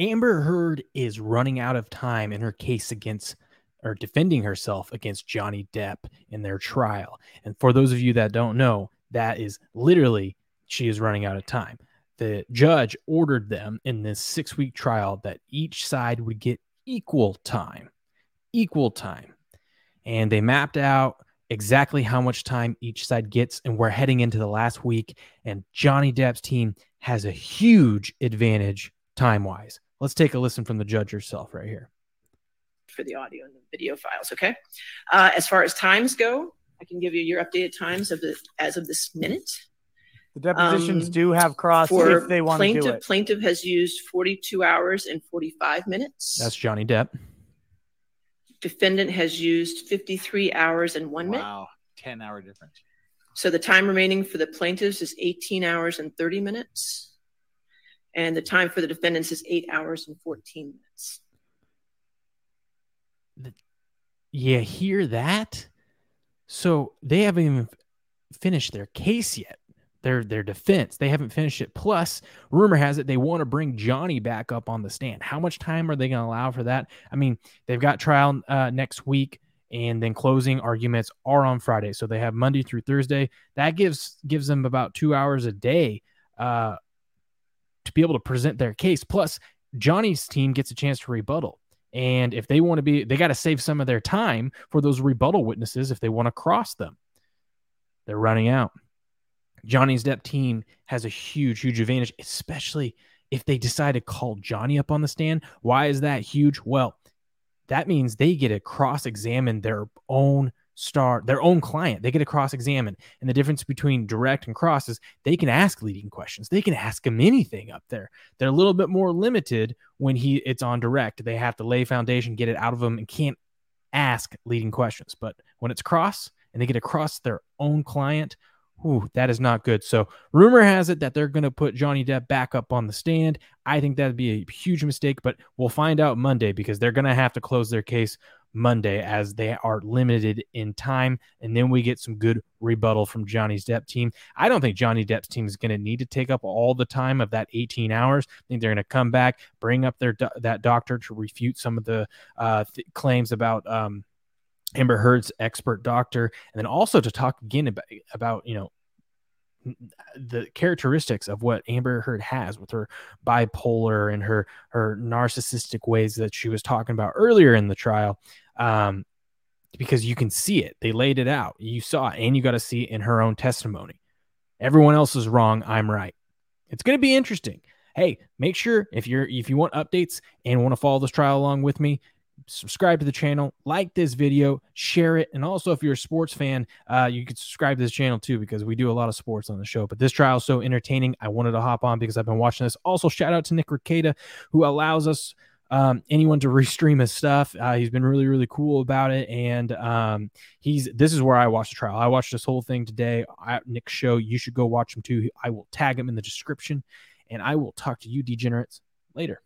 Amber Heard is running out of time in her case against or defending herself against Johnny Depp in their trial. And for those of you that don't know, that is literally she is running out of time. The judge ordered them in this six week trial that each side would get equal time, equal time. And they mapped out exactly how much time each side gets. And we're heading into the last week. And Johnny Depp's team has a huge advantage time wise. Let's take a listen from the judge herself right here. For the audio and the video files, okay. Uh, as far as times go, I can give you your updated times of the as of this minute. The depositions um, do have cross if they want plaintiff, to do it. Plaintiff has used 42 hours and 45 minutes. That's Johnny Depp. Defendant has used 53 hours and one wow. minute. Wow, 10 hour difference. So the time remaining for the plaintiffs is 18 hours and 30 minutes and the time for the defendants is eight hours and 14 minutes. Yeah, hear that? So they haven't even finished their case yet. Their their defense. They haven't finished it. Plus, rumor has it they want to bring Johnny back up on the stand. How much time are they going to allow for that? I mean, they've got trial uh, next week, and then closing arguments are on Friday. So they have Monday through Thursday. That gives gives them about two hours a day uh, to be able to present their case. Plus, Johnny's team gets a chance to rebuttal. And if they want to be, they got to save some of their time for those rebuttal witnesses if they want to cross them. They're running out. Johnny's Depp team has a huge, huge advantage, especially if they decide to call Johnny up on the stand. Why is that huge? Well, that means they get to cross examine their own star their own client. They get to cross-examine. And the difference between direct and cross is they can ask leading questions. They can ask him anything up there. They're a little bit more limited when he it's on direct. They have to lay foundation get it out of them and can't ask leading questions. But when it's cross and they get across their own client Ooh, that is not good. So, rumor has it that they're going to put Johnny Depp back up on the stand. I think that'd be a huge mistake, but we'll find out Monday because they're going to have to close their case Monday as they are limited in time. And then we get some good rebuttal from Johnny's Depp team. I don't think Johnny Depp's team is going to need to take up all the time of that 18 hours. I think they're going to come back, bring up their that doctor to refute some of the uh, th- claims about um, Amber Heard's expert doctor, and then also to talk again about, about you know the characteristics of what Amber Heard has with her bipolar and her her narcissistic ways that she was talking about earlier in the trial. Um, because you can see it. They laid it out. You saw it, and you got to see it in her own testimony. Everyone else is wrong. I'm right. It's going to be interesting. Hey, make sure if you're if you want updates and want to follow this trial along with me, subscribe to the channel, like this video, share it, and also if you're a sports fan, uh, you can subscribe to this channel too because we do a lot of sports on the show. But this trial is so entertaining, I wanted to hop on because I've been watching this. Also, shout out to Nick Rekieta who allows us um, anyone to restream his stuff. Uh, he's been really, really cool about it, and um, he's this is where I watched the trial. I watched this whole thing today at Nick's show. You should go watch him too. I will tag him in the description, and I will talk to you degenerates later.